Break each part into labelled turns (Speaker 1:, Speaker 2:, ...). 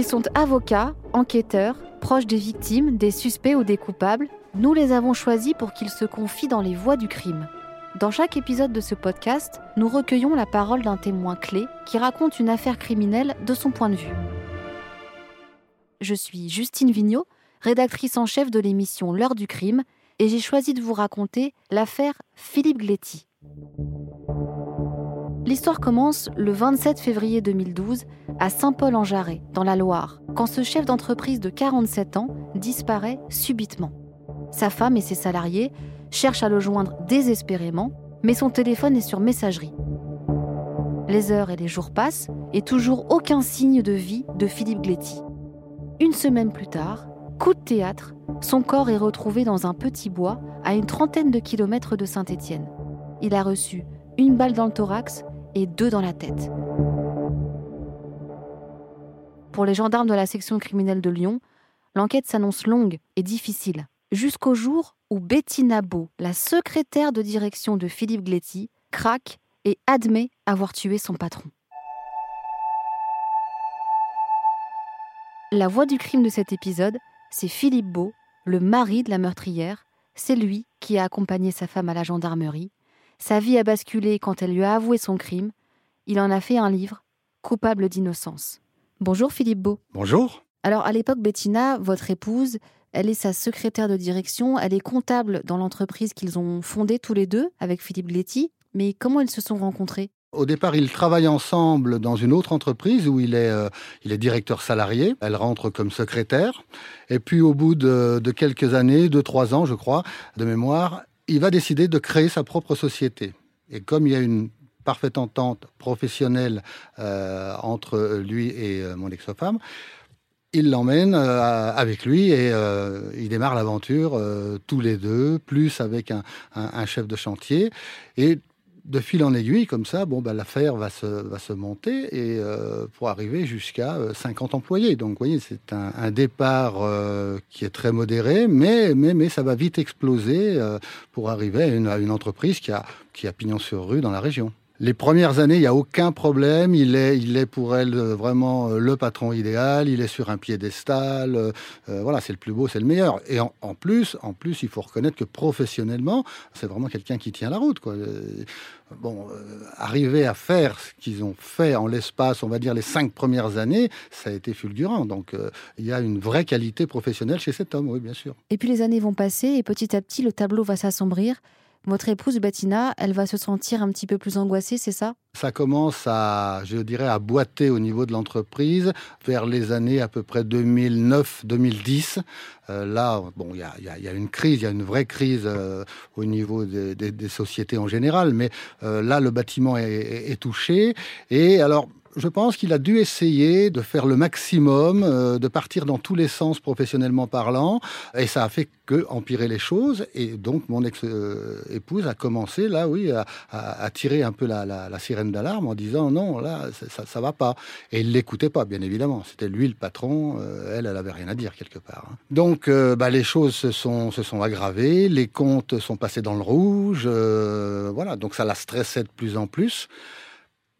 Speaker 1: Qu'ils sont avocats, enquêteurs, proches des victimes, des suspects ou des coupables, nous les avons choisis pour qu'ils se confient dans les voies du crime. Dans chaque épisode de ce podcast, nous recueillons la parole d'un témoin clé qui raconte une affaire criminelle de son point de vue. Je suis Justine Vignot, rédactrice en chef de l'émission L'heure du crime, et j'ai choisi de vous raconter l'affaire Philippe Gletti. L'histoire commence le 27 février 2012 à Saint-Paul-en-Jarret, dans la Loire, quand ce chef d'entreprise de 47 ans disparaît subitement. Sa femme et ses salariés cherchent à le joindre désespérément, mais son téléphone est sur messagerie. Les heures et les jours passent et toujours aucun signe de vie de Philippe Gletti. Une semaine plus tard, coup de théâtre, son corps est retrouvé dans un petit bois à une trentaine de kilomètres de Saint-Étienne. Il a reçu une balle dans le thorax et deux dans la tête. Pour les gendarmes de la section criminelle de Lyon, l'enquête s'annonce longue et difficile, jusqu'au jour où Betty Nabo, la secrétaire de direction de Philippe Gletti, craque et admet avoir tué son patron. La voix du crime de cet épisode, c'est Philippe Beau, le mari de la meurtrière. C'est lui qui a accompagné sa femme à la gendarmerie sa vie a basculé quand elle lui a avoué son crime. Il en a fait un livre, Coupable d'innocence. Bonjour Philippe Beau.
Speaker 2: Bonjour.
Speaker 1: Alors à l'époque, Bettina, votre épouse, elle est sa secrétaire de direction, elle est comptable dans l'entreprise qu'ils ont fondée tous les deux avec Philippe Gletti. Mais comment ils se sont rencontrés?
Speaker 2: Au départ, ils travaillent ensemble dans une autre entreprise où il est, euh, il est directeur salarié. Elle rentre comme secrétaire. Et puis, au bout de, de quelques années, deux, trois ans, je crois, de mémoire, il va décider de créer sa propre société. Et comme il y a une parfaite entente professionnelle euh, entre lui et euh, mon ex-femme, il l'emmène euh, avec lui et il démarre l'aventure tous les deux, plus avec un, un, chef de chantier. Et de fil en aiguille, comme ça, bon, bah, l'affaire va se, va se monter et euh, pour arriver jusqu'à 50 euh, employés. Donc, vous voyez, c'est un, départ euh, qui est très modéré, mais, mais, mais ça va vite exploser pour arriver à une, à une entreprise qui a, qui a pignon sur rue dans la région. Les premières années, il n'y a aucun problème. Il est, il est pour elle euh, vraiment euh, le patron idéal. Il est sur un piédestal. Euh, voilà, c'est le plus beau, c'est le meilleur. Et en, plus, en plus, il faut reconnaître que professionnellement, c'est vraiment quelqu'un qui tient la route. Bon, arriver à faire ce qu'ils ont fait en l'espace, on va dire les cinq premières années, ça a été fulgurant. Donc, il y a une vraie qualité professionnelle chez cet homme, oui, bien sûr.
Speaker 1: Et puis les années vont passer et petit à petit, le tableau va s'assombrir. Votre épouse Bettina, elle va se sentir un petit peu plus angoissée, c'est ça?
Speaker 2: Ça commence à, je dirais, à boiter au niveau de l'entreprise vers les années à peu près 2009-2010. Euh, là, bon, il y, a, une crise, il y a une vraie crise euh, au niveau des, sociétés en général, mais euh, là, le bâtiment est, est touché. Et alors, je pense qu'il a dû essayer de faire le maximum, euh, de partir dans tous les sens professionnellement parlant, et ça a fait que empirer les choses. Et donc mon ex-épouse a commencé là, oui, à, tirer un peu la, sirène d'alarme en disant non, là, ça, ça va pas. Et il l'écoutait pas, bien évidemment. C'était lui le patron. Euh, elle, elle avait rien à dire quelque part. Hein. Donc euh, bah, les choses se sont se sont aggravées, les comptes sont passés dans le rouge. voilà, donc ça la stressait de plus en plus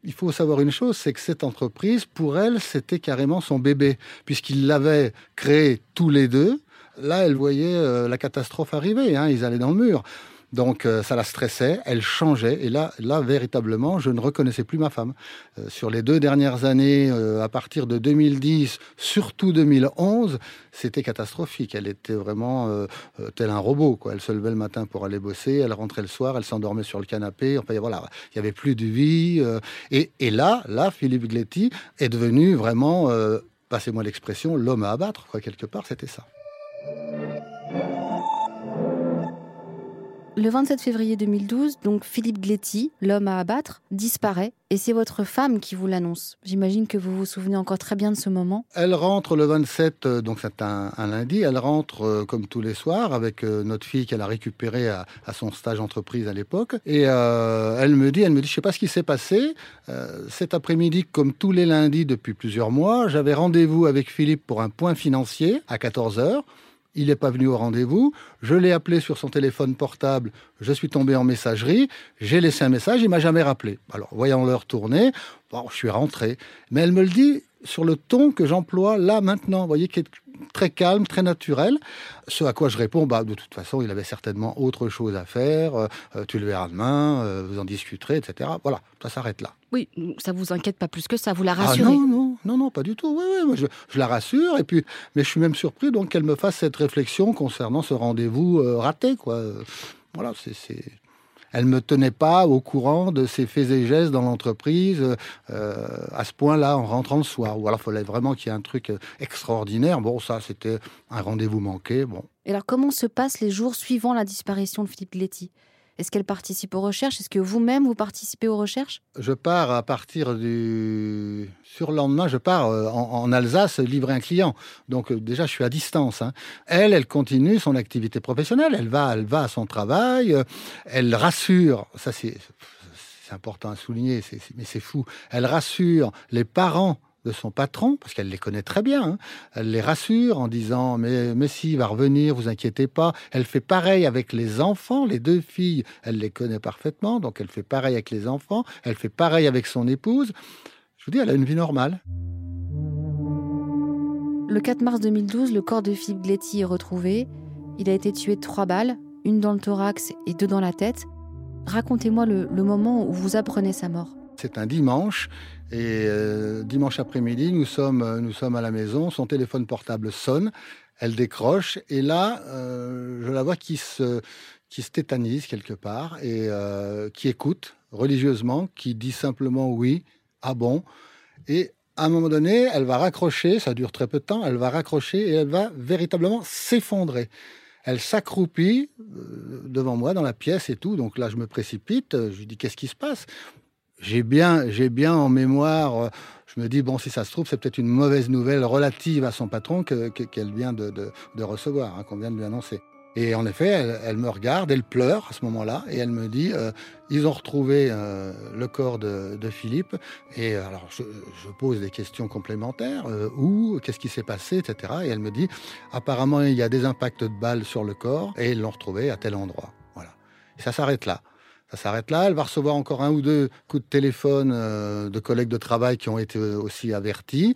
Speaker 2: il faut savoir une chose, c'est que cette entreprise, pour elle, c'était carrément son bébé, puisqu'ils l'avaient créé tous les deux. Là, elle voyait euh, la catastrophe arriver, hein, ils allaient dans le mur. Donc euh, ça la stressait, elle changeait. Et là, là véritablement, je ne reconnaissais plus ma femme. Euh, sur les deux dernières années, euh, à partir de 2010, surtout 2011, c'était catastrophique. Elle était vraiment tel un robot. Elle se levait le matin pour aller bosser, elle rentrait le soir, elle s'endormait sur le canapé. Enfin voilà, il y avait plus de vie. Et, et, là, là, Philippe Gletti est devenu vraiment, passez-moi l'expression, l'homme à abattre. Quoi, quelque part, c'était ça.
Speaker 1: Le 27 février 2012, donc Philippe Gletti, l'homme à abattre, disparaît et c'est votre femme qui vous l'annonce. J'imagine que vous vous souvenez encore très bien de ce moment.
Speaker 2: Elle rentre le 27, euh, donc c'est un, lundi, elle rentre euh, comme tous les soirs avec euh, notre fille qu'elle a récupérée à, son stage entreprise à l'époque. Et elle me dit, elle me dit, je sais pas ce qui s'est passé. cet après-midi, comme tous les lundis depuis plusieurs mois, j'avais rendez-vous avec Philippe pour un point financier à 14 heures. Il n'est pas venu au rendez-vous. Je l'ai appelé sur son téléphone portable. Je suis tombé en messagerie. J'ai laissé un message. Il m'a jamais rappelé. Alors, voyant l'heure tourner, bon, je suis rentré. Mais elle me le dit sur le ton que j'emploie là maintenant. Vous voyez, qui est très calme, très naturel. Ce à quoi je réponds, bah, de toute façon, il avait certainement autre chose à faire. Euh, euh, tu le verras demain, euh, vous en discuterez, etc. Voilà, ça s'arrête là.
Speaker 1: Oui, ça vous inquiète pas plus que ça, vous la ah rassurez
Speaker 2: Non, non, non, non, pas du tout. Oui, oui, je, je, la rassure. Et puis, mais je suis même surpris donc qu'elle me fasse cette réflexion concernant ce rendez-vous raté, quoi. Voilà, c'est elle me tenait pas au courant de ses faits et gestes dans l'entreprise euh, à ce point-là en rentrant le soir. Ou alors il fallait vraiment qu'il y ait un truc extraordinaire. Bon, ça c'était un rendez-vous manqué. Bon.
Speaker 1: Et alors comment se passent les jours suivant la disparition de Philippe Letty est-ce qu'elle participe aux recherches? Est-ce que vous-même, vous participez aux recherches?
Speaker 2: Je pars à partir du... Sur le lendemain, je pars euh, en, Alsace livrer un client. Donc euh, déjà, je suis à distance. Hein. Elle, elle continue son activité professionnelle. Elle va, elle va à son travail. Euh, elle rassure. Ça, c'est important à souligner, mais c'est fou. Elle rassure les parents de son patron, parce qu'elle les connaît très bien. Hein. Elle les rassure en disant mais, mais si, va revenir, vous inquiétez pas. Elle fait pareil avec les enfants, les deux filles, elle les connaît parfaitement, donc elle fait pareil avec les enfants, elle fait pareil avec son épouse. Je vous dis, elle a une vie normale.
Speaker 1: Le 4 mars 2012, le corps de Philippe Gletti est retrouvé. Il a été tué de trois balles, une dans le thorax et deux dans la tête. Racontez-moi le moment où vous apprenez sa mort.
Speaker 2: C'est un dimanche et euh, dimanche après-midi, nous sommes, euh, nous sommes à la maison. Son téléphone portable sonne, elle décroche et là, euh, je la vois qui se, qui se tétanise quelque part et qui écoute religieusement, qui dit simplement oui, ah bon? Et à un moment donné, elle va raccrocher, ça dure très peu de temps, elle va raccrocher et elle va véritablement s'effondrer. Elle s'accroupit devant moi dans la pièce et tout. Donc là, je me précipite. Je lui dis qu'est-ce qui se passe? J'ai bien, j'ai bien en mémoire. Euh, je me dis bon, si ça se trouve, c'est peut-être une mauvaise nouvelle relative à son patron qu'elle vient de, recevoir, hein, qu'on vient de lui annoncer. Et en effet, elle, me regarde, elle pleure à ce moment-là, et elle me dit euh, ils ont retrouvé euh, le corps de, Philippe. Et alors, je, pose des questions complémentaires où, qu'est-ce qui s'est passé, etc. Et elle me dit apparemment, il y a des impacts de balles sur le corps, et ils l'ont retrouvé à tel endroit. Voilà. Et ça s'arrête là. Ça s'arrête là. Elle va recevoir encore un ou deux coups de téléphone euh, de collègues de travail qui ont été aussi avertis.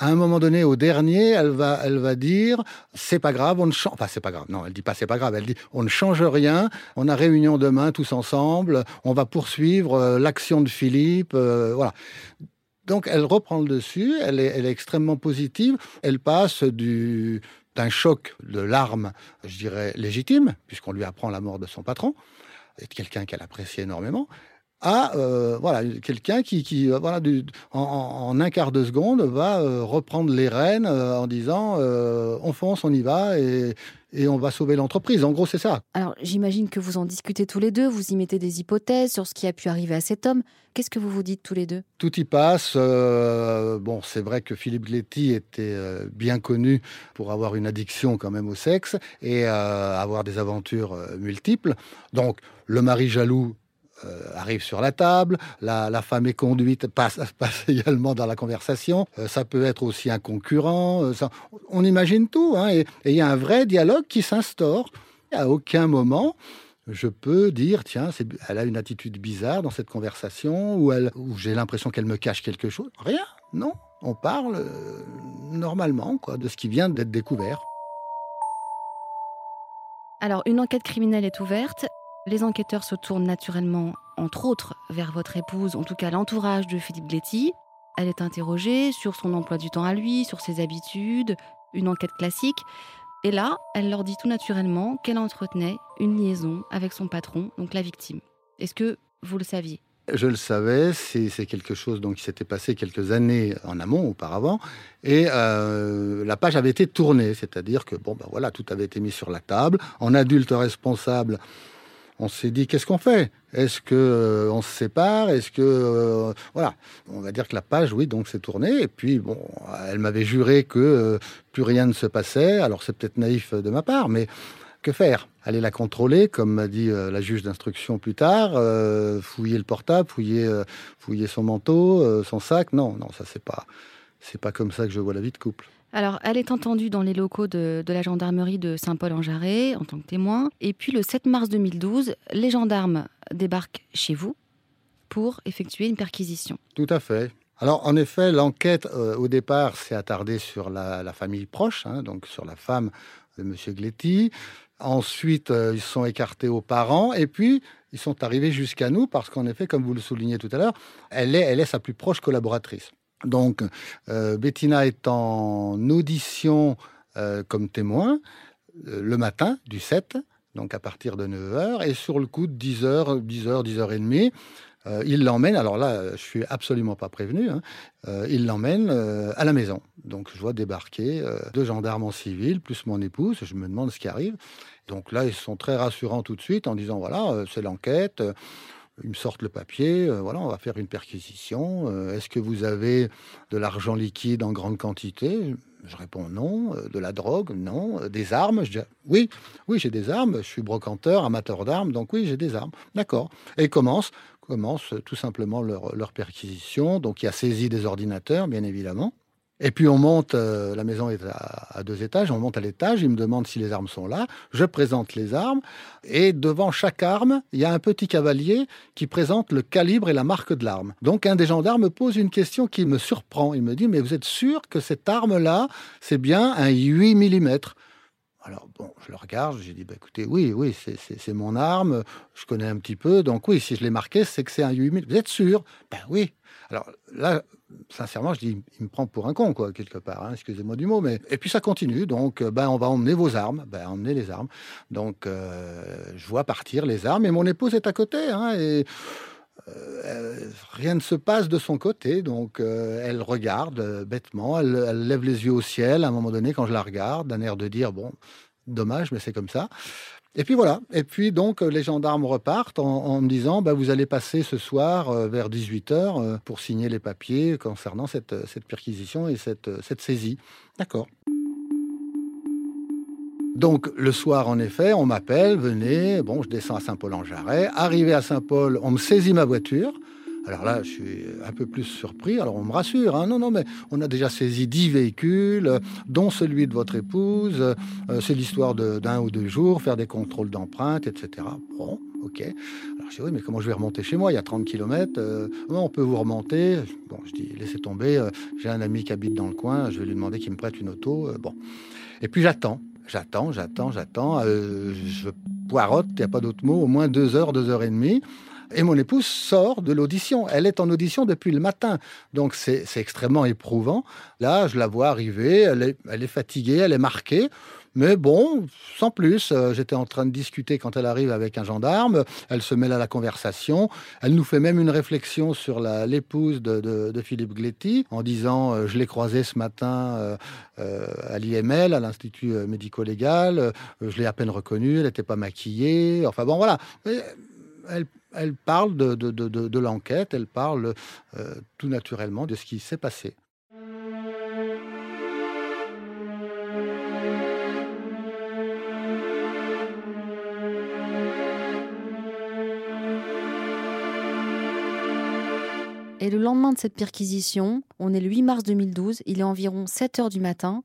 Speaker 2: À un moment donné, au dernier, elle va, elle va dire c'est pas grave, on ne change. Enfin, c'est pas grave. Non, elle dit pas c'est pas grave. Elle dit on ne change rien. On a réunion demain tous ensemble. On va poursuivre euh, l'action de Philippe. Euh, voilà. Donc, elle reprend le dessus. Elle est, elle est extrêmement positive. Elle passe du d'un choc de larmes, je dirais légitime, puisqu'on lui apprend la mort de son patron, de quelqu'un qu'elle apprécie énormément, à euh, voilà quelqu'un qui, qui euh, voilà du, en, un quart de seconde va euh, reprendre les rênes en disant on fonce on y va et, et on va sauver l'entreprise. En gros c'est ça.
Speaker 1: Alors j'imagine que vous en discutez tous les deux vous y mettez des hypothèses sur ce qui a pu arriver à cet homme. Qu'est-ce que vous vous dites tous les deux?
Speaker 2: Tout y passe bon c'est vrai que Philippe Gletti était bien connu pour avoir une addiction quand même au sexe et avoir des aventures multiples. Donc le mari jaloux euh, arrive sur la table, la, femme est conduite, passe, passe, également dans la conversation, euh, ça peut être aussi un concurrent, euh, on imagine tout, hein, et il y a un vrai dialogue qui s'instaure. À aucun moment, je peux dire, tiens, elle a une attitude bizarre dans cette conversation, ou, j'ai l'impression qu'elle me cache quelque chose. Rien, non, on parle normalement quoi, de ce qui vient d'être découvert.
Speaker 1: Alors, une enquête criminelle est ouverte. Les enquêteurs se tournent naturellement, entre autres, vers votre épouse, en tout cas l'entourage de Philippe Gletti. Elle est interrogée sur son emploi du temps à lui, sur ses habitudes, une enquête classique. Et là, elle leur dit tout naturellement qu'elle entretenait une liaison avec son patron, donc la victime. Est-ce que vous le saviez?
Speaker 2: Je le savais, c'est quelque chose donc, qui s'était passé quelques années en amont auparavant, et euh, la page avait été tournée, c'est-à-dire que bon, ben voilà, tout avait été mis sur la table. En adulte responsable, on s'est dit qu'est-ce qu'on fait? Est-ce que euh, on se sépare? Est-ce que euh, voilà On va dire que la page, oui, donc s'est tournée. Et puis bon, elle m'avait juré que euh, plus rien ne se passait. Alors c'est peut-être naïf de ma part, mais que faire? Aller la contrôler, comme m'a dit la juge d'instruction plus tard, fouiller le portable, fouiller, fouiller son manteau, son sac? Non, non, ça c'est pas, c'est pas comme ça que je vois la vie de couple.
Speaker 1: Alors, elle est entendue dans les locaux de, la gendarmerie de Saint-Paul-en-Jarret en tant que témoin. Et puis, le 7 mars 2012, les gendarmes débarquent chez vous pour effectuer une perquisition.
Speaker 2: Tout à fait. Alors, en effet, l'enquête, euh, au départ, s'est attardée sur la, famille proche, hein, donc sur la femme de M. Gletti. Ensuite, euh, ils sont écartés aux parents. Et puis, ils sont arrivés jusqu'à nous parce qu'en effet, comme vous le soulignez tout à l'heure, elle est, elle est sa plus proche collaboratrice. Donc, euh, Bettina est en audition comme témoin le matin du 7, donc à partir de 9h, et sur le coup de 10h, 10h, 10h30, euh, il l'emmène, alors là, je suis absolument pas prévenu, hein, euh, il l'emmène euh, à la maison. Donc je vois débarquer deux gendarmes en civil, plus mon épouse, je me demande ce qui arrive. Donc là, ils sont très rassurants tout de suite en disant, voilà, c'est l'enquête. Ils me sortent le papier, voilà, on va faire une perquisition. Est-ce que vous avez de l'argent liquide en grande quantité? Je réponds non. De la drogue, non. Des armes, je dis oui, oui, j'ai des armes. Je suis brocanteur, amateur d'armes, donc oui, j'ai des armes. D'accord. Et ils commencent commencent tout simplement leur, perquisition. Donc il y a saisie des ordinateurs, bien évidemment. Et puis on monte, euh, la maison est à, deux étages, on monte à l'étage, ils me demandent si les armes sont là, je présente les armes, et devant chaque arme, il y a un petit cavalier qui présente le calibre et la marque de l'arme. Donc un des gendarmes pose une question qui me surprend, il me dit, mais vous êtes sûr que cette arme-là, c'est bien un 8 mm alors, bon, je le regarde, j'ai dit, bah, écoutez, oui, oui, c'est mon arme, je connais un petit peu, donc oui, si je l'ai marqué, c'est que c'est un 8000. Vous êtes sûr? Ben oui. Alors là, sincèrement, je dis, il me prend pour un con, quoi, quelque part, hein, excusez-moi du mot, mais... Et puis ça continue, donc, ben, on va emmener vos armes, ben, emmener les armes. Donc, euh, je vois partir les armes, et mon épouse est à côté, hein, et... Euh, rien ne se passe de son côté, donc euh, elle regarde bêtement, elle, lève les yeux au ciel à un moment donné quand je la regarde, d'un air de dire bon, dommage, mais c'est comme ça. Et puis voilà. Et puis donc les gendarmes repartent en, me disant bah, vous allez passer ce soir euh, vers 18h euh, pour signer les papiers concernant cette, cette perquisition et cette, cette saisie. D'accord. Donc le soir, en effet, on m'appelle, venez, bon, je descends à Saint-Paul-en-Jarret. Arrivé à Saint-Paul, on me saisit ma voiture. Alors là, je suis un peu plus surpris. Alors on me rassure, hein. non, non, mais on a déjà saisi dix véhicules, dont celui de votre épouse. Euh, c'est l'histoire d'un ou deux jours, faire des contrôles d'empreintes, etc. Bon, ok. Alors je dis, oui, mais comment je vais remonter chez moi? Il y a 30 km. Euh, on peut vous remonter? Bon, je dis, laissez tomber. Euh, j'ai un ami qui habite dans le coin. Je vais lui demander qu'il me prête une auto. bon. Et puis j'attends. J'attends, j'attends, j'attends. je poirote, il n'y a pas d'autre mot, au moins deux heures, deux heures et demie. Et mon épouse sort de l'audition. Elle est en audition depuis le matin. Donc c'est extrêmement éprouvant. Là, je la vois arriver. Elle est, fatiguée, elle est marquée. Mais bon, sans plus, euh, j'étais en train de discuter quand elle arrive avec un gendarme, elle se mêle à la conversation, elle nous fait même une réflexion sur l'épouse de, Philippe Gletti, en disant euh, je l'ai croisée ce matin euh, à l'IML, à l'Institut médico-légal, je l'ai à peine reconnue, elle n'était pas maquillée, enfin bon voilà. Elle, elle parle de, l'enquête, elle parle euh, tout naturellement de ce qui s'est passé.
Speaker 1: Et le lendemain de cette perquisition, on est le 8 mars 2012, il est environ 7 heures du matin.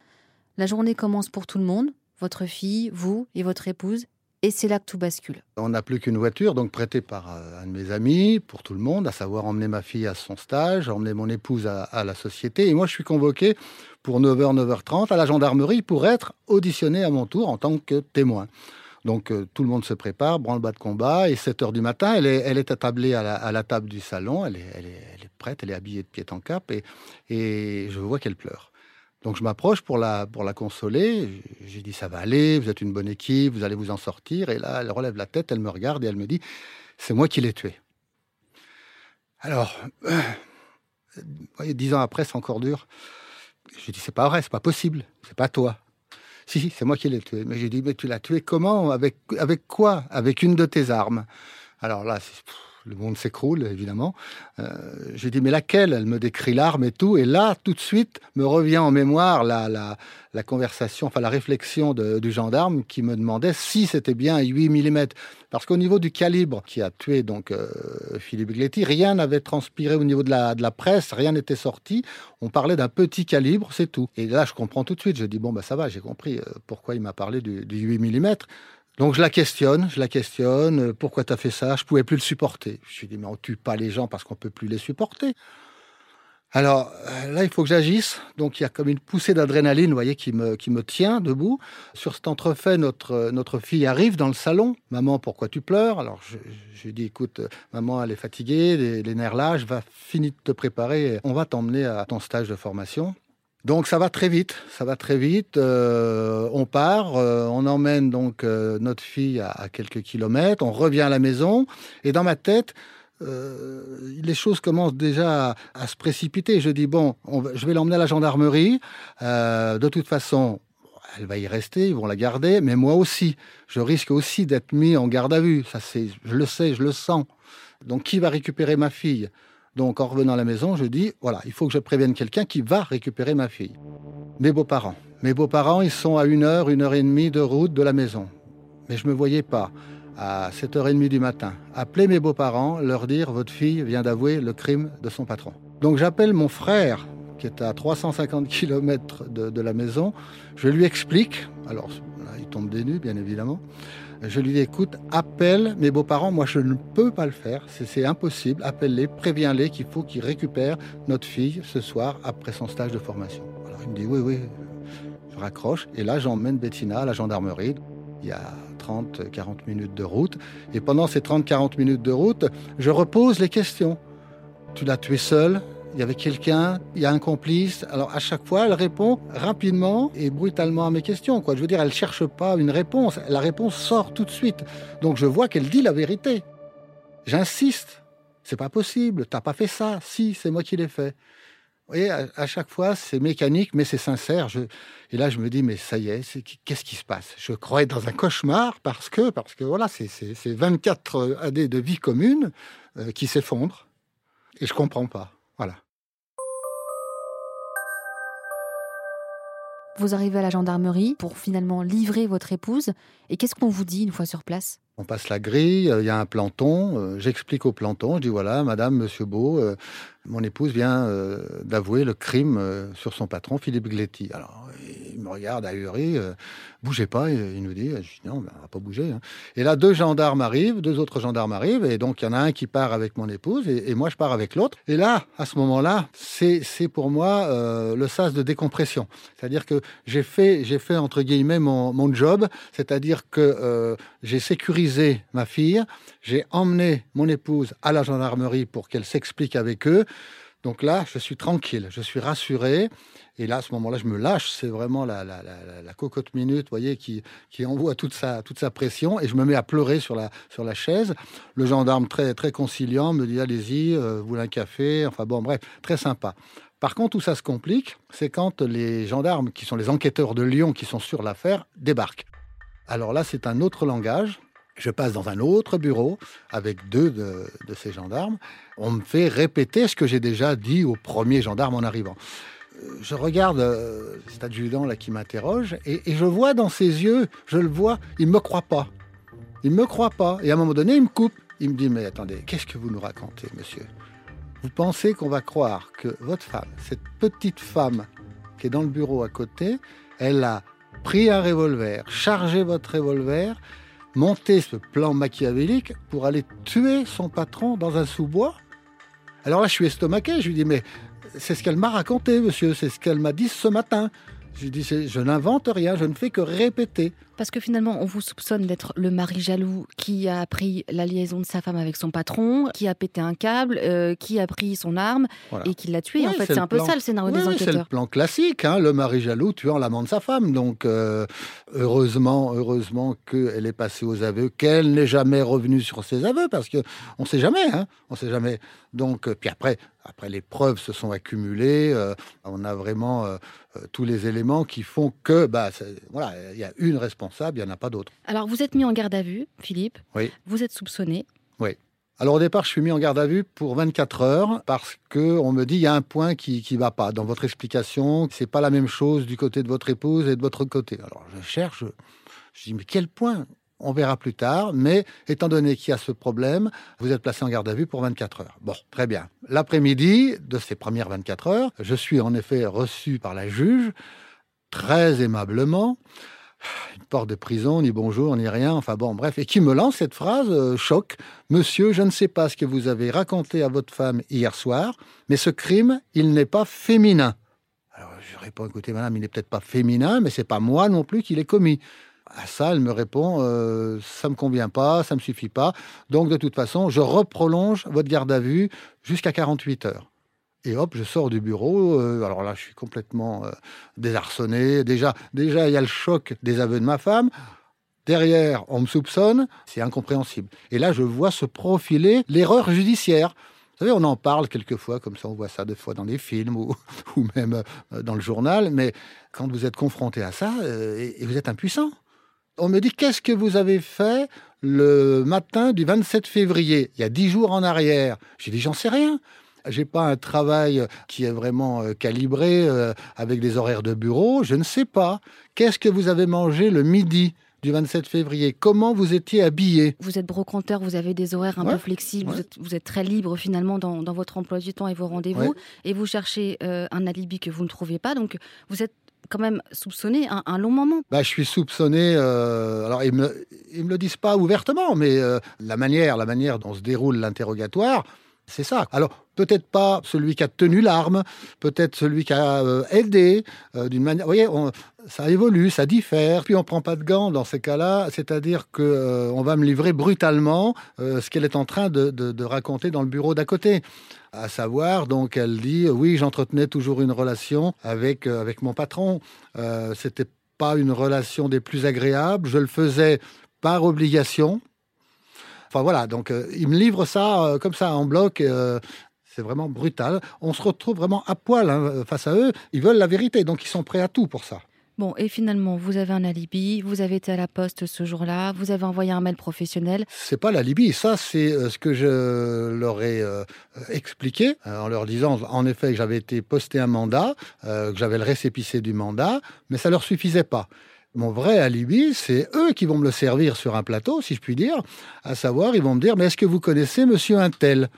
Speaker 1: La journée commence pour tout le monde, votre fille, vous et votre épouse, et c'est là que tout bascule.
Speaker 2: On n'a plus qu'une voiture, donc prêtée par euh, un de mes amis, pour tout le monde, à savoir emmener ma fille à son stage, emmener mon épouse à, la société. Et moi, je suis convoqué pour 9h, 9h30 à la gendarmerie pour être auditionné à mon tour en tant que témoin. Donc euh, tout le monde se prépare, branle-bas de combat, et 7 h du matin, elle est, elle est attablée à la, table du salon, elle est, elle, est, prête, elle est habillée de pied en cap, et je vois qu'elle pleure. Donc je m'approche pour la, consoler. J'ai dit ça va aller, vous êtes une bonne équipe, vous allez vous en sortir. Et là, elle relève la tête, elle me regarde et elle me dit c'est moi qui l'ai tué. Alors, euh, dix ans après, c'est encore dur. Je dis c'est pas vrai, c'est pas possible, c'est pas toi. Si, si, c'est moi qui l'ai tué. Mais j'ai dit mais tu l'as tué comment? Avec avec quoi? Avec une de tes armes. Alors là, c'est le monde s'écroule, évidemment. Euh, j'ai dit, mais laquelle? Elle me décrit l'arme et tout. Et là, tout de suite, me revient en mémoire la, la, conversation, enfin la réflexion du gendarme qui me demandait si c'était bien 8 mm. Parce qu'au niveau du calibre qui a tué donc euh, Philippe Gletti, rien n'avait transpiré au niveau de la, de la presse, rien n'était sorti. On parlait d'un petit calibre, c'est tout. Et là, je comprends tout de suite. Je dis, bon, bah, ça va, j'ai compris euh, pourquoi il m'a parlé du, du 8 mm. Donc je la questionne, je la questionne, euh, pourquoi tu as fait ça? Je pouvais plus le supporter. Je lui dis, mais on tue pas les gens parce qu'on peut plus les supporter. alors euh, là, il faut que j'agisse. Donc il y a comme une poussée d'adrénaline, vous voyez, qui me, tient debout. Sur cet entrefait, notre, notre fille arrive dans le salon. Maman, pourquoi tu pleures? Alors je, lui dis, écoute, maman, elle est fatiguée, les, les nerfs je vais finir de te préparer. On va t'emmener à ton stage de formation. Donc ça va très vite, ça va très vite. Euh, on part, euh, on emmène donc euh, notre fille à, quelques kilomètres, on revient à la maison, et dans ma tête, les choses commencent déjà à, se précipiter. Je dis bon, on, je vais l'emmener à la gendarmerie. De toute façon, elle va y rester, ils vont la garder, mais moi aussi, je risque aussi d'être mis en garde à vue. Ça, c'est, je le sais, je le sens. Donc qui va récupérer ma fille? Donc, en revenant à la maison, je dis, voilà, il faut que je prévienne quelqu'un qui va récupérer ma fille. Mes beaux-parents. Mes beaux-parents, ils sont à une heure, une heure et demie de route de la maison. Mais je ne me voyais pas, à 7h30 du matin, appeler mes beaux-parents, leur dire, votre fille vient d'avouer le crime de son patron. Donc, j'appelle mon frère, qui est à 350 km de, de la maison. Je lui explique, alors il tombe des bien évidemment. Je lui dis, écoute, appelle mes beaux-parents, moi je ne peux pas le faire, c'est impossible, appelle-les, préviens-les qu'il faut qu'ils récupèrent notre fille ce soir après son stage de formation. Alors il me dit, oui, oui, je raccroche, et là j'emmène Bettina à la gendarmerie. Il y a 30, 40 minutes de route, et pendant ces 30, 40 minutes de route, je repose les questions. Tu l'as tué seul? Il y avait quelqu'un, il y a un complice. Alors à chaque fois, elle répond rapidement et brutalement à mes questions. Quoi. Je veux dire, elle cherche pas une réponse. La réponse sort tout de suite. Donc je vois qu'elle dit la vérité. J'insiste. C'est pas possible. T'as pas fait ça. Si, c'est moi qui l'ai fait. Et à, à, chaque fois, c'est mécanique, mais c'est sincère. Et là, je me dis, mais ça y est, qu'est-ce qui se passe? Je crois être dans un cauchemar parce que, parce que voilà, c'est 24 années de vie commune euh, qui s'effondrent. Et je comprends pas. Voilà.
Speaker 1: Vous arrivez à la gendarmerie pour finalement livrer votre épouse. Et qu'est-ce qu'on vous dit une fois sur place?
Speaker 2: On passe la grille, il y a un planton, euh, j'explique au planton, je dis voilà, madame, monsieur Beau, euh, mon épouse vient euh, d'avouer le crime euh, sur son patron, Philippe Gletti. Alors, il me regarde ahuri, euh, bougez pas, il nous dit, non, ben, on va pas bouger. Hein. Et là, deux gendarmes arrivent, deux autres gendarmes arrivent, et donc il y en a un qui part avec mon épouse, et, moi je pars avec l'autre. Et là, à ce moment-là, c'est pour moi euh, le sas de décompression. C'est-à-dire que j'ai fait, fait, entre guillemets, mon, mon job, c'est-à-dire que euh, j'ai sécurisé ma fille, j'ai emmené mon épouse à la gendarmerie pour qu'elle s'explique avec eux. Donc là, je suis tranquille, je suis rassuré. Et là, à ce moment-là, je me lâche. C'est vraiment la, la, cocotte minute, voyez, qui, qui envoie toute sa, toute sa pression. Et je me mets à pleurer sur la, sur la chaise. Le gendarme, très, très conciliant, me dit Allez-y, euh, vous voulez un café Enfin bon, bref, très sympa. Par contre, où ça se complique, c'est quand les gendarmes, qui sont les enquêteurs de Lyon, qui sont sur l'affaire, débarquent. Alors là, c'est un autre langage. Je passe dans un autre bureau avec deux de, ces gendarmes. On me fait répéter ce que j'ai déjà dit au premier gendarme en arrivant. Je regarde euh, cet adjudant là qui m'interroge et, et, je vois dans ses yeux, je le vois, il me croit pas. Il me croit pas. Et à un moment donné, il me coupe. Il me dit mais attendez, qu'est-ce que vous nous racontez, monsieur? Vous pensez qu'on va croire que votre femme, cette petite femme qui est dans le bureau à côté, elle a pris un revolver, chargé votre revolver, monter ce plan machiavélique pour aller tuer son patron dans un sous-bois Alors là, je suis estomaqué. Je lui dis, mais c'est ce qu'elle m'a raconté, monsieur. C'est ce qu'elle m'a dit ce matin. Je lui dis, je n'invente rien, je ne fais que répéter.
Speaker 1: Parce que finalement, on vous soupçonne d'être le mari jaloux qui a pris la liaison de sa femme avec son patron, qui a pété un câble, euh, qui a pris son arme voilà. et qui l'a tué. Oui, en fait, c'est un peu ça le scénario
Speaker 2: oui,
Speaker 1: des enquêteurs.
Speaker 2: C'est le plan classique, hein, le mari jaloux tuant l'amant de sa femme. Donc, euh, heureusement, heureusement qu'elle est passée aux aveux, qu'elle n'est jamais revenue sur ses aveux, parce que on sait jamais, hein, on sait jamais. Donc, euh, puis après, après les preuves se sont accumulées, euh, on a vraiment euh, tous les éléments qui font que, bah, voilà, il y a une responsable, il n'y en a pas d'autre.
Speaker 1: Alors, vous êtes mis en garde à vue, Philippe.
Speaker 2: Oui.
Speaker 1: Vous êtes soupçonné.
Speaker 2: Oui. Alors au départ, je suis mis en garde à vue pour 24 heures parce que on me dit il y a un point qui qui va pas dans votre explication, c'est pas la même chose du côté de votre épouse et de votre côté. Alors je cherche, je dis mais quel point? On verra plus tard, mais étant donné qu'il y a ce problème, vous êtes placé en garde à vue pour 24 heures. Bon, très bien. L'après-midi de ces premières 24 heures, je suis en effet reçu par la juge, très aimablement. Une porte de prison, ni bonjour, ni rien, enfin bon, bref, et qui me lance cette phrase euh, choc. Monsieur, je ne sais pas ce que vous avez raconté à votre femme hier soir, mais ce crime, il n'est pas féminin. Alors je réponds, écoutez madame, il n'est peut-être pas féminin, mais c'est pas moi non plus qui l'ai commis. À ça, elle me répond, euh, ça me convient pas, ça me suffit pas. Donc de toute façon, je reprolonge votre garde à vue jusqu'à 48 heures. Et hop, je sors du bureau. Euh, alors là, je suis complètement euh, désarçonné. Déjà, déjà, il y a le choc des aveux de ma femme. Derrière, on me soupçonne. C'est incompréhensible. Et là, je vois se profiler l'erreur judiciaire. Vous savez, on en parle quelquefois, comme ça, on voit ça des fois dans des films ou, même euh, dans le journal. Mais quand vous êtes confronté à ça, et, et vous êtes impuissant. On me dit, qu'est-ce que vous avez fait le matin du 27 février, il y a dix jours en arrière J'ai dit, j'en sais rien. J'ai pas un travail qui est vraiment euh, calibré euh, avec des horaires de bureau. Je ne sais pas. Qu'est-ce que vous avez mangé le midi du 27 février? Comment vous étiez habillé?
Speaker 1: Vous êtes brocanteur, vous avez des horaires un peu flexibles, vous, êtes, très libre finalement dans, votre emploi du temps et vos rendez-vous, et vous cherchez euh, un alibi que vous ne trouvez pas. Donc vous êtes quand même soupçonné un, un long moment.
Speaker 2: Bah, je suis soupçonné. alors ils me, me le disent pas ouvertement, mais la manière, la manière dont se déroule l'interrogatoire, c'est ça. Alors, peut-être pas celui qui a tenu l'arme, peut-être celui qui a euh, aidé euh, d'une manière. Vous voyez, ça évolue, ça diffère. Puis on prend pas de gants dans ces cas-là, c'est-à-dire que euh, on va me livrer brutalement ce qu'elle est en train de, raconter dans le bureau d'à côté. À savoir, donc, elle dit oui, j'entretenais toujours une relation avec avec mon patron. C'était pas une relation des plus agréables. Je le faisais par obligation Enfin voilà, donc euh, ils me livrent ça euh, comme ça en bloc. Euh, c'est vraiment brutal. On se retrouve vraiment à poil hein, face à eux. Ils veulent la vérité, donc ils sont prêts à tout pour ça.
Speaker 1: Bon, et finalement, vous avez un alibi, vous avez été à la poste ce jour-là, vous avez envoyé un mail professionnel.
Speaker 2: C'est pas l'alibi, ça c'est ce que je leur ai expliqué en leur disant en effet que j'avais été posté un mandat, que j'avais le récépissé du mandat, mais ça leur suffisait pas. Mon vrai alibi, c'est eux qui vont me le servir sur un plateau, si je puis dire. À savoir, ils vont me dire, mais est-ce que vous connaissez Monsieur Intel?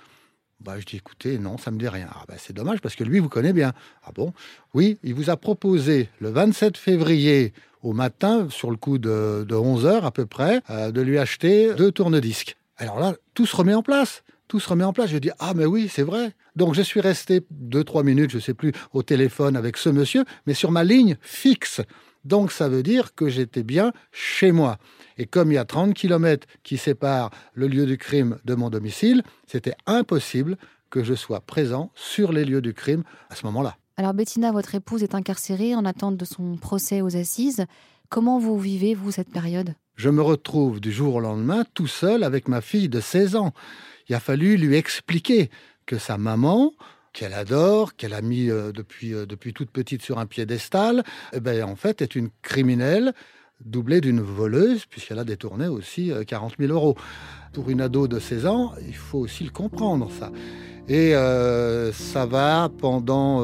Speaker 2: Bah, je dis, écoutez, non, ça me dit rien. Ah, bah, c'est dommage parce que lui, vous connaît bien. Ah bon? Oui, il vous a proposé le 27 février au matin, sur le coup de, 11 heures à peu près, euh, de lui acheter deux tourne-disques. Alors là, tout se remet en place. Tout se remet en place. Je dis, ah, mais oui, c'est vrai. Donc, je suis resté deux, trois minutes, je ne sais plus, au téléphone avec ce monsieur, mais sur ma ligne fixe. Donc ça veut dire que j'étais bien chez moi. Et comme il y a 30 km qui séparent le lieu du crime de mon domicile, c'était impossible que je sois présent sur les lieux du crime à ce moment-là.
Speaker 1: Alors Bettina, votre épouse est incarcérée en attente de son procès aux assises. Comment vous vivez, vous, cette période?
Speaker 2: Je me retrouve du jour au lendemain tout seul avec ma fille de 16 ans. Il a fallu lui expliquer que sa maman qu'elle adore, qu'elle a mis euh, depuis, euh, depuis toute petite sur un piédestal, eh ben, en fait, est une criminelle doublée d'une voleuse, puisqu'elle a détourné aussi 40 euh, 000 euros. Pour une ado de 16 ans, il faut aussi le comprendre, ça. Et ça va pendant,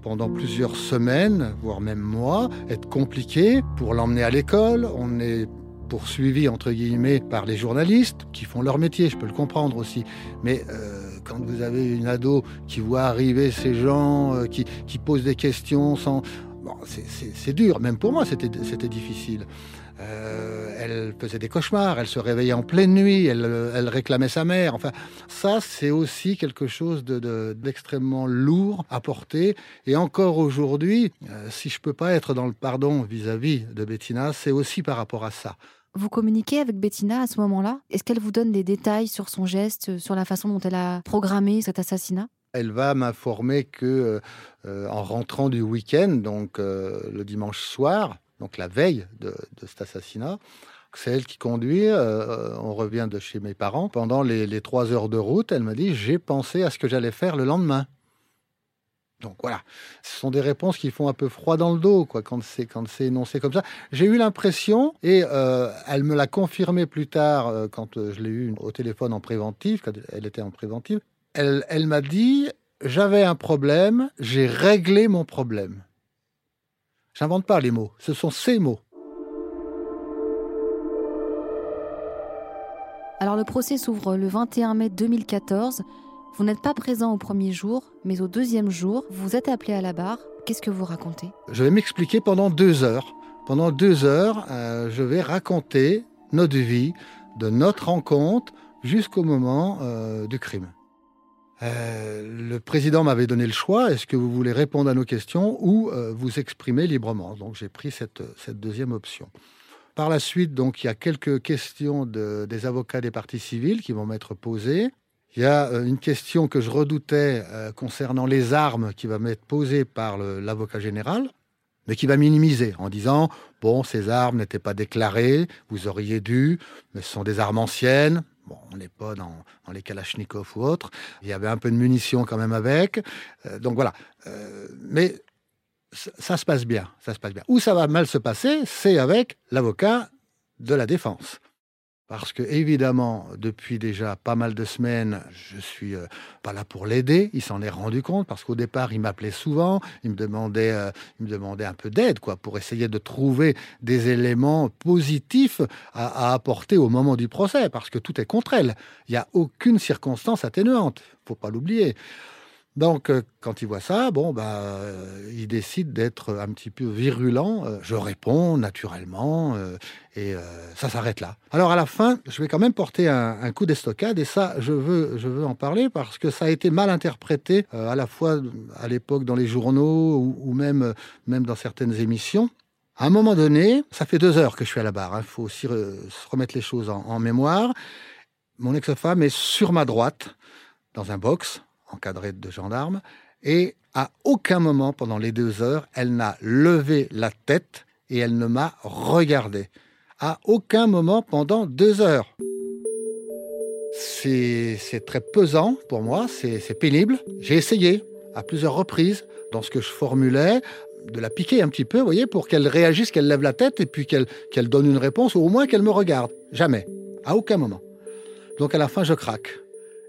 Speaker 2: pendant plusieurs semaines, voire même mois, être compliqué pour l'emmener à l'école. On est poursuivi entre guillemets par les journalistes qui font leur métier, je peux le comprendre aussi. Mais euh, quand vous avez une ado qui voit arriver ces gens, euh, qui, qui posent des questions sans... Bon, c'est dur, même pour moi c'était difficile. Euh, elle faisait des cauchemars, elle se réveillait en pleine nuit, elle, elle réclamait sa mère. Enfin, ça, c'est aussi quelque chose d'extrêmement de, lourd à porter. Et encore aujourd'hui, si je peux pas être dans le pardon vis à -vis de Bettina, c'est aussi par rapport à ça.
Speaker 1: Vous communiquez avec Bettina à ce moment-là? Est-ce qu'elle vous donne des détails sur son geste, sur la façon dont elle a programmé cet assassinat?
Speaker 2: Elle va m'informer que euh, en rentrant du week-end, donc euh, le dimanche soir, donc la veille de, cet assassinat, c'est elle qui conduit. Euh, on revient de chez mes parents. Pendant les trois heures de route, elle m'a dit j'ai pensé à ce que j'allais faire le lendemain. Donc voilà, ce sont des réponses qui font un peu froid dans le dos quoi, quand c'est quand c'est énoncé comme ça. J'ai eu l'impression, et euh, elle me l'a confirmé plus tard euh, quand euh, je l'ai eu au téléphone en préventive, quand elle était en préventive, elle, elle m'a dit j'avais un problème, j'ai réglé mon problème. J'invente pas les mots, ce sont ces mots.
Speaker 1: Alors le procès s'ouvre le 21 mai 2014. Vous n'êtes pas présent au premier jour, mais au deuxième jour, vous êtes appelé à la barre. Qu'est-ce que vous racontez?
Speaker 2: Je vais m'expliquer pendant deux heures pendant deux heures, euh, je vais raconter notre vie, de notre rencontre jusqu'au moment euh, du crime. Euh, le président m'avait donné le choix, est-ce que vous voulez répondre à nos questions ou vous exprimer librement? Donc j'ai pris cette, deuxième option. Par la suite, donc, il y a quelques questions de, des avocats des parties civiles qui vont m'être posées. Il y a une question que je redoutais concernant les armes qui va m'être posée par l'avocat général mais qui va minimiser en disant bon, ces armes n'étaient pas déclarées, vous auriez dû, mais ce sont des armes anciennes. Bon, on n'est pas dans, les Kalachnikov ou autres. Il y avait un peu de munitions quand même avec. Euh, donc voilà. Euh, mais ça, se passe bien. Ça se passe bien. Où ça va mal se passer, c'est avec l'avocat de la défense. Parce que, évidemment, depuis déjà pas mal de semaines, je suis euh, pas là pour l'aider. Il s'en est rendu compte parce qu'au départ, il m'appelait souvent. Il me demandait, euh, il me demandait un peu d'aide, quoi, pour essayer de trouver des éléments positifs à, apporter au moment du procès, parce que tout est contre elle. Il n'y a aucune circonstance atténuante. Faut pas l'oublier. Donc, euh, quand il voit ça, bon, bah, euh, il décide d'être un petit peu virulent. Euh, je réponds naturellement et ça s'arrête là. Alors, à la fin, je vais quand même porter un, coup d'estocade et ça, je veux, je veux en parler parce que ça a été mal interprété à la fois à l'époque dans les journaux ou, même, même dans certaines émissions. À un moment donné, ça fait deux heures que je suis à la barre. Il hein, faut aussi se remettre les choses en, en mémoire. Mon ex-femme est sur ma droite dans un box encadrée de gendarmes, et à aucun moment pendant les deux heures, elle n'a levé la tête et elle ne m'a regardé. À aucun moment pendant deux heures. C'est très pesant pour moi, c'est pénible. J'ai essayé à plusieurs reprises dans ce que je formulais de la piquer un petit peu, vous voyez, pour qu'elle réagisse, qu'elle lève la tête et puis qu'elle donne une réponse, ou au moins qu'elle me regarde. Jamais. À aucun moment. Donc à la fin, je craque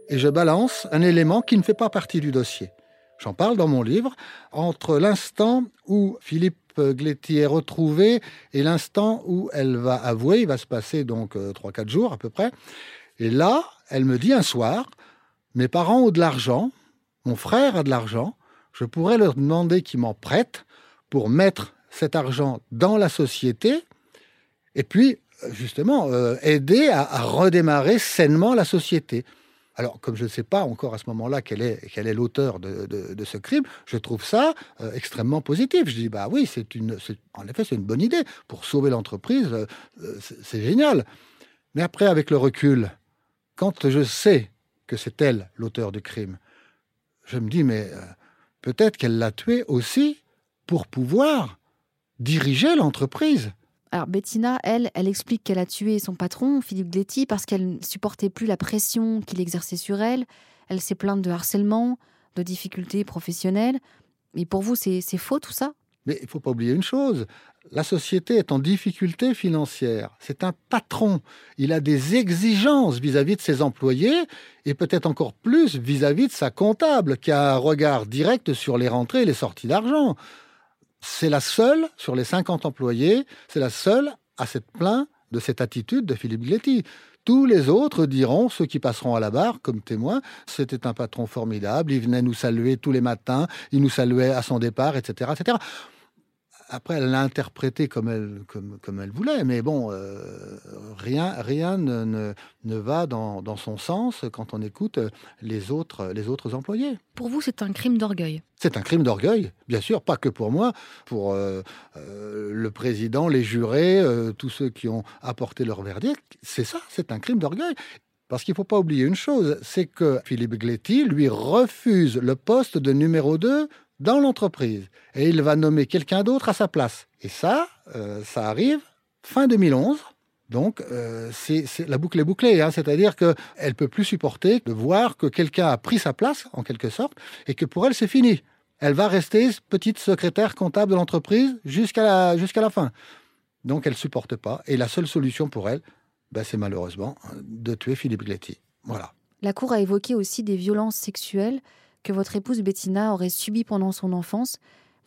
Speaker 2: et je balance un élément qui ne fait pas partie du dossier. J'en parle dans mon livre, entre l'instant où Philippe Gletti est retrouvé et l'instant où elle va avouer, il va se passer donc 3-4 euh, jours à peu près. Et là, elle me dit un soir, mes parents ont de l'argent, mon frère a de l'argent, je pourrais leur demander qu'ils m'en prêtent pour mettre cet argent dans la société et puis justement euh, aider à redémarrer sainement la société. Alors, comme je ne sais pas encore à ce moment-là quel est, l'auteur de, ce crime, je trouve ça euh, extrêmement positif. Je dis, bah oui, c'est une, en effet, c'est une bonne idée. Pour sauver l'entreprise, euh, euh, c'est génial. Mais après, avec le recul, quand je sais que c'est elle l'auteur du crime, je me dis, mais peut-être qu'elle l'a tué aussi pour pouvoir diriger l'entreprise.
Speaker 1: Alors Bettina, elle, elle explique qu'elle a tué son patron, Philippe Gletti, parce qu'elle ne supportait plus la pression qu'il exerçait sur elle. Elle s'est plainte de harcèlement, de difficultés professionnelles. Mais pour vous, c'est faux tout ça?
Speaker 2: Mais il ne faut pas oublier une chose, la société est en difficulté financière. C'est un patron. Il a des exigences vis-à-vis de ses employés et peut-être encore plus vis-à-vis -vis de sa comptable qui a un regard direct sur les rentrées et les sorties d'argent c'est la seule, sur les 50 employés, c'est la seule à s'être plaint de cette attitude de Philippe Gletti. Tous les autres diront, ceux qui passeront à la barre comme témoins, c'était un patron formidable, il venait nous saluer tous les matins, il nous saluait à son départ, etc. etc. Après, elle l'a interprété comme elle, comme, comme, elle voulait, mais bon, euh, rien, rien ne, ne, va dans, dans, son sens quand on écoute les autres, les autres employés.
Speaker 1: Pour vous, c'est un crime d'orgueil?
Speaker 2: C'est un crime d'orgueil, bien sûr, pas que pour moi, pour euh, euh, le président, les jurés, tous ceux qui ont apporté leur verdict. C'est ça, c'est un crime d'orgueil. Parce qu'il ne faut pas oublier une chose, c'est que Philippe Gletti lui refuse le poste de numéro 2 dans l'entreprise et il va nommer quelqu'un d'autre à sa place. Et ça, euh, ça arrive fin 2011. Donc, euh, c'est, la boucle est bouclée, hein, c'est-à-dire qu'elle ne peut plus supporter de voir que quelqu'un a pris sa place, en quelque sorte, et que pour elle, c'est fini. Elle va rester petite secrétaire comptable de l'entreprise jusqu'à la, la fin. Donc, elle ne supporte pas. Et la seule solution pour elle, ben, c'est malheureusement de tuer Philippe Gletti. Voilà.
Speaker 1: La Cour a évoqué aussi des violences sexuelles que votre épouse Bettina aurait subi pendant son enfance.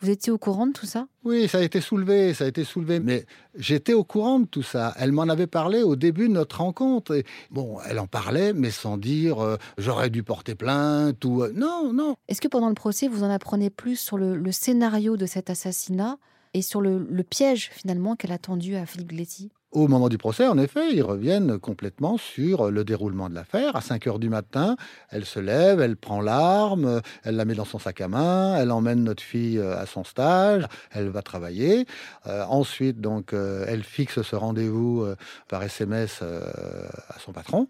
Speaker 1: Vous étiez au courant de tout ça?
Speaker 2: Oui, ça a été soulevé, ça a été soulevé. Mais j'étais au courant de tout ça. Elle m'en avait parlé au début de notre rencontre. Et bon, elle en parlait, mais sans dire euh, j'aurais dû porter plainte ou euh, non, non.
Speaker 1: Est-ce que pendant le procès, vous en apprenez plus sur le, scénario de cet assassinat et sur le, piège finalement qu'elle a tendu à Philippe Gletti?
Speaker 2: Au moment du procès, en effet, ils reviennent complètement sur le déroulement de l'affaire. À 5 heures du matin, elle se lève, elle prend l'arme, elle la met dans son sac à main, elle emmène notre fille euh, à son stage, elle va travailler. Euh, ensuite, donc, euh, elle fixe ce rendez-vous par SMS à son patron.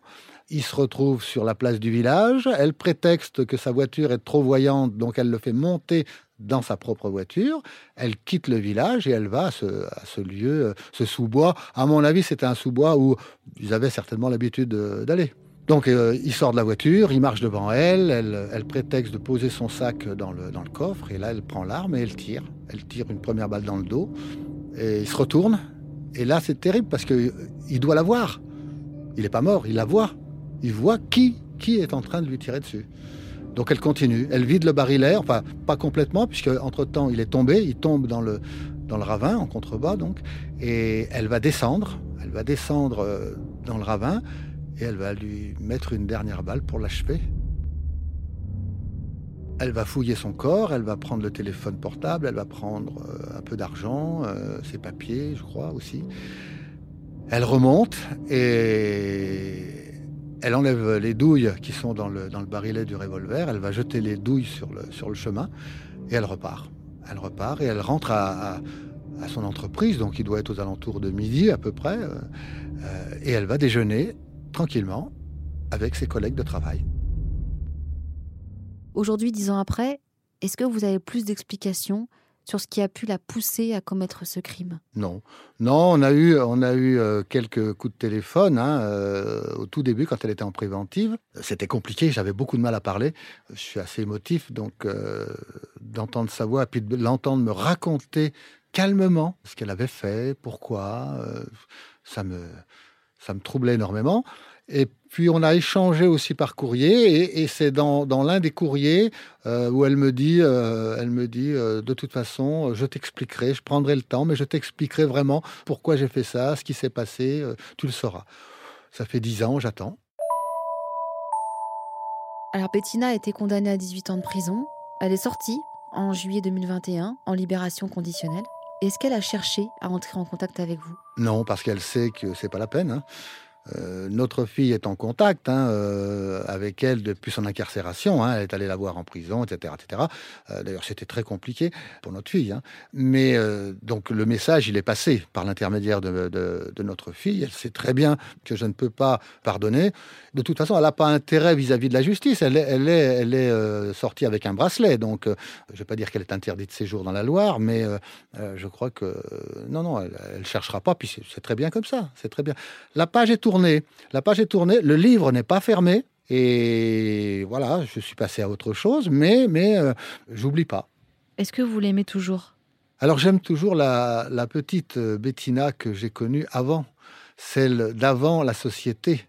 Speaker 2: Il se retrouve sur la place du village. Elle prétexte que sa voiture est trop voyante, donc elle le fait monter dans sa propre voiture. Elle quitte le village et elle va à ce, lieu, euh, ce sous-bois. À mon avis, c'était un sous-bois où ils avaient certainement l'habitude d'aller. Donc euh, il sort de la voiture, il marche devant elle, elle, prétexte de poser son sac dans le, coffre, et là elle prend l'arme et elle tire. Elle tire une première balle dans le dos, et il se retourne, et là c'est terrible parce qu'il doit la voir. Il n'est pas mort, il la voit. Il voit qui, qui est en train de lui tirer dessus. Donc elle continue, elle vide le barillet, enfin pas complètement, puisque entre-temps il est tombé, il tombe dans le, dans le ravin, en contrebas donc, et elle va descendre, elle va descendre euh, dans le ravin, et elle va lui mettre une dernière balle pour l'achever. Elle va fouiller son corps, elle va prendre le téléphone portable, elle va prendre euh, un peu d'argent, euh, ses papiers, je crois aussi. Elle remonte et elle enlève les douilles qui sont dans le, dans le barillet du revolver, elle va jeter les douilles sur le, sur le chemin et elle repart. Elle repart et elle rentre à, à, son entreprise, donc il doit être aux alentours de midi à peu près, euh, euh, et elle va déjeuner tranquillement avec ses collègues de travail.
Speaker 1: Aujourd'hui, dix ans après, est-ce que vous avez plus d'explications sur ce qui a pu la pousser à commettre ce crime?
Speaker 2: Non, non, on a eu, on a eu euh, quelques coups de téléphone hein, euh, au tout début quand elle était en préventive. C'était compliqué, j'avais beaucoup de mal à parler. Je suis assez émotif, donc euh, d'entendre sa voix, puis de l'entendre me raconter calmement ce qu'elle avait fait, pourquoi, ça me, ça me troublait énormément. Et puis on a échangé aussi par courrier, et, c'est dans, l'un des courriers euh, où elle me dit, euh, elle me dit, euh, de toute façon, je t'expliquerai, je prendrai le temps, mais je t'expliquerai vraiment pourquoi j'ai fait ça, ce qui s'est passé, tu le sauras. Ça fait dix ans, j'attends.
Speaker 1: Alors Bettina a été condamnée à 18 ans de prison. Elle est sortie en juillet 2021 en libération conditionnelle. Est-ce qu'elle a cherché à entrer en contact avec vous?
Speaker 2: Non, parce qu'elle sait que c'est pas la peine. Hein. Euh, notre fille est en contact hein, euh, avec elle depuis son incarcération. Hein. elle est allée la voir en prison, etc. etc. Euh, d'ailleurs, c'était très compliqué pour notre fille. Hein. Mais donc, le message, il est passé par l'intermédiaire de, notre fille. Elle sait très bien que je ne peux pas pardonner. De toute façon, elle n'a pas intérêt vis-à-vis de la justice. Elle est, elle est, elle est sortie avec un bracelet. Donc, je ne vais pas dire qu'elle est interdite de séjour dans la Loire, mais je crois que non, non, elle ne cherchera pas. Puis c'est très bien comme ça. C'est très bien. La page est tournée la page est tournée, le livre n'est pas fermé. Et voilà, je suis passé à autre chose, mais, mais euh, j'oublie pas.
Speaker 1: Est-ce que vous l'aimez toujours?
Speaker 2: Alors j'aime toujours la, petite euh, Bettina que j'ai connue avant, celle d'avant la société.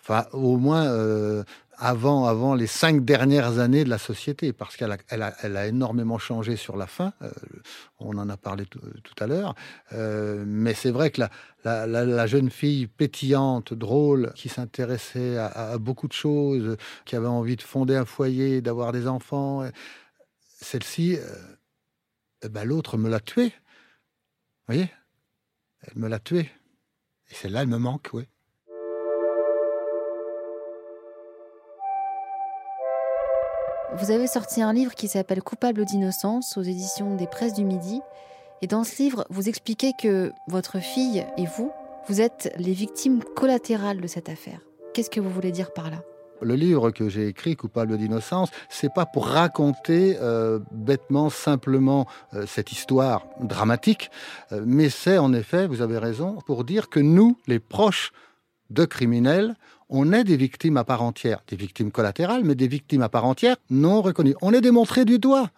Speaker 2: Enfin, au moins euh, avant, avant les cinq dernières années de la société, parce qu'elle a, énormément changé sur la fin. Euh, on en a parlé tout à l'heure. Euh, mais c'est vrai que la, jeune fille pétillante, drôle, qui s'intéressait à, beaucoup de choses, qui avait envie de fonder un foyer, d'avoir des enfants, celle-ci, euh, eh ben, l'autre me l'a tuée. Vous voyez? Elle me l'a tuée. Et celle-là, elle me manque, oui.
Speaker 1: Vous avez sorti un livre qui s'appelle Coupable d'innocence aux éditions des Presses du Midi. Et dans ce livre, vous expliquez que votre fille et vous, vous êtes les victimes collatérales de cette affaire. Qu'est-ce que vous voulez dire par là?
Speaker 2: Le livre que j'ai écrit, Coupable d'innocence, c'est pas pour raconter euh, bêtement, simplement euh, cette histoire dramatique, euh, mais c'est en effet, vous avez raison, pour dire que nous, les proches de criminels, on est des victimes à part entière, des victimes collatérales, mais des victimes à part entière non reconnues. On est démontré du doigt.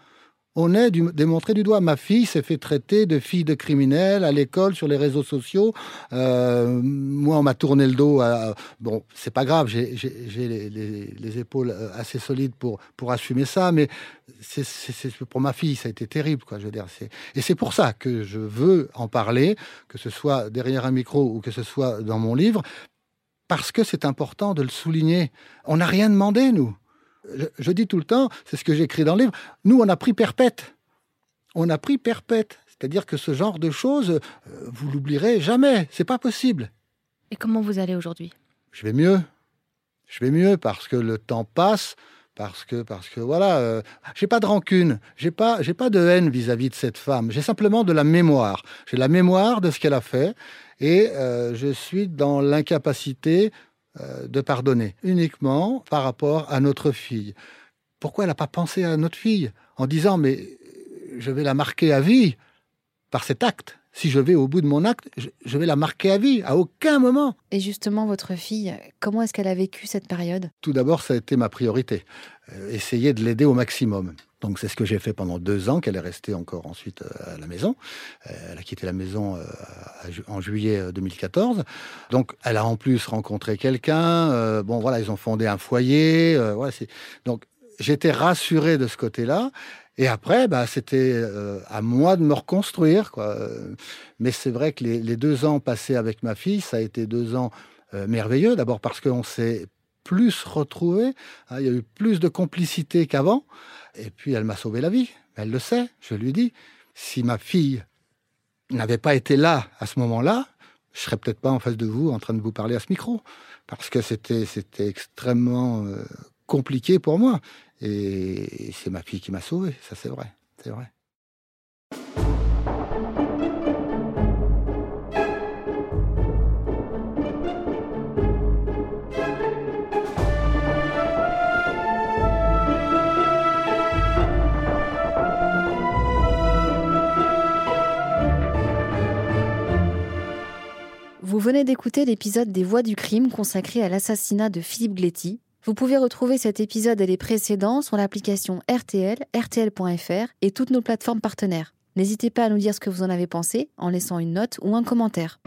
Speaker 2: On est démontré du doigt. Ma fille s'est fait traiter de fille de criminel à l'école, sur les réseaux sociaux. Euh, moi, on m'a tourné le dos. Bon, c'est pas grave, j'ai les, épaules euh, assez solides pour, pour assumer ça, mais c'est pour ma fille, ça a été terrible. Quoi, je veux dire, et c'est pour ça que je veux en parler, que ce soit derrière un micro ou que ce soit dans mon livre, parce que c'est important de le souligner. On n'a rien demandé, nous. Je, dis tout le temps, c'est ce que j'écris dans le livre, nous, on a pris perpète. On a pris perpète. C'est-à-dire que ce genre de choses, euh, vous l'oublierez jamais. C'est pas possible.
Speaker 1: Et comment vous allez aujourd'hui?
Speaker 2: Je vais mieux. Je vais mieux parce que le temps passe, parce que parce que voilà, euh, j'ai pas de rancune, j'ai pas j'ai pas de haine vis-à-vis de cette femme. J'ai simplement de la mémoire. J'ai la mémoire de ce qu'elle a fait et euh, je suis dans l'incapacité euh, de pardonner uniquement par rapport à notre fille. Pourquoi elle n'a pas pensé à notre fille en disant mais je vais la marquer à vie par cet acte? Si je vais au bout de mon acte, je vais la marquer à vie, à aucun moment.
Speaker 1: Et justement, votre fille, comment est-ce qu'elle a vécu cette période?
Speaker 2: Tout d'abord, ça a été ma priorité. Euh, essayer de l'aider au maximum. Donc c'est ce que j'ai fait pendant deux ans, qu'elle est restée encore ensuite euh, à la maison. Euh, elle a quitté la maison en juillet 2014. Donc elle a en plus rencontré quelqu'un. Bon voilà, ils ont fondé un foyer. donc j'étais rassuré de ce côté-là. Et après, bah, c'était euh, à moi de me reconstruire. Quoi. Mais c'est vrai que les, deux ans passés avec ma fille, ça a été deux ans euh, merveilleux. D'abord parce qu'on s'est plus retrouvés. Hein, il y a eu plus de complicité qu'avant. Et puis, elle m'a sauvé la vie. Elle le sait, je lui dis. Si ma fille n'avait pas été là à ce moment-là, je serais peut-être pas en face de vous en train de vous parler à ce micro. Parce que c'était, extrêmement euh, compliqué pour moi. Et c'est ma fille qui m'a sauvé, ça c'est vrai, c'est vrai.
Speaker 1: Vous venez d'écouter l'épisode des Voix du crime consacré à l'assassinat de Philippe Gletti, vous pouvez retrouver cet épisode et les précédents sur l'application RTL, RTL.fr et toutes nos plateformes partenaires. N'hésitez pas à nous dire ce que vous en avez pensé en laissant une note ou un commentaire.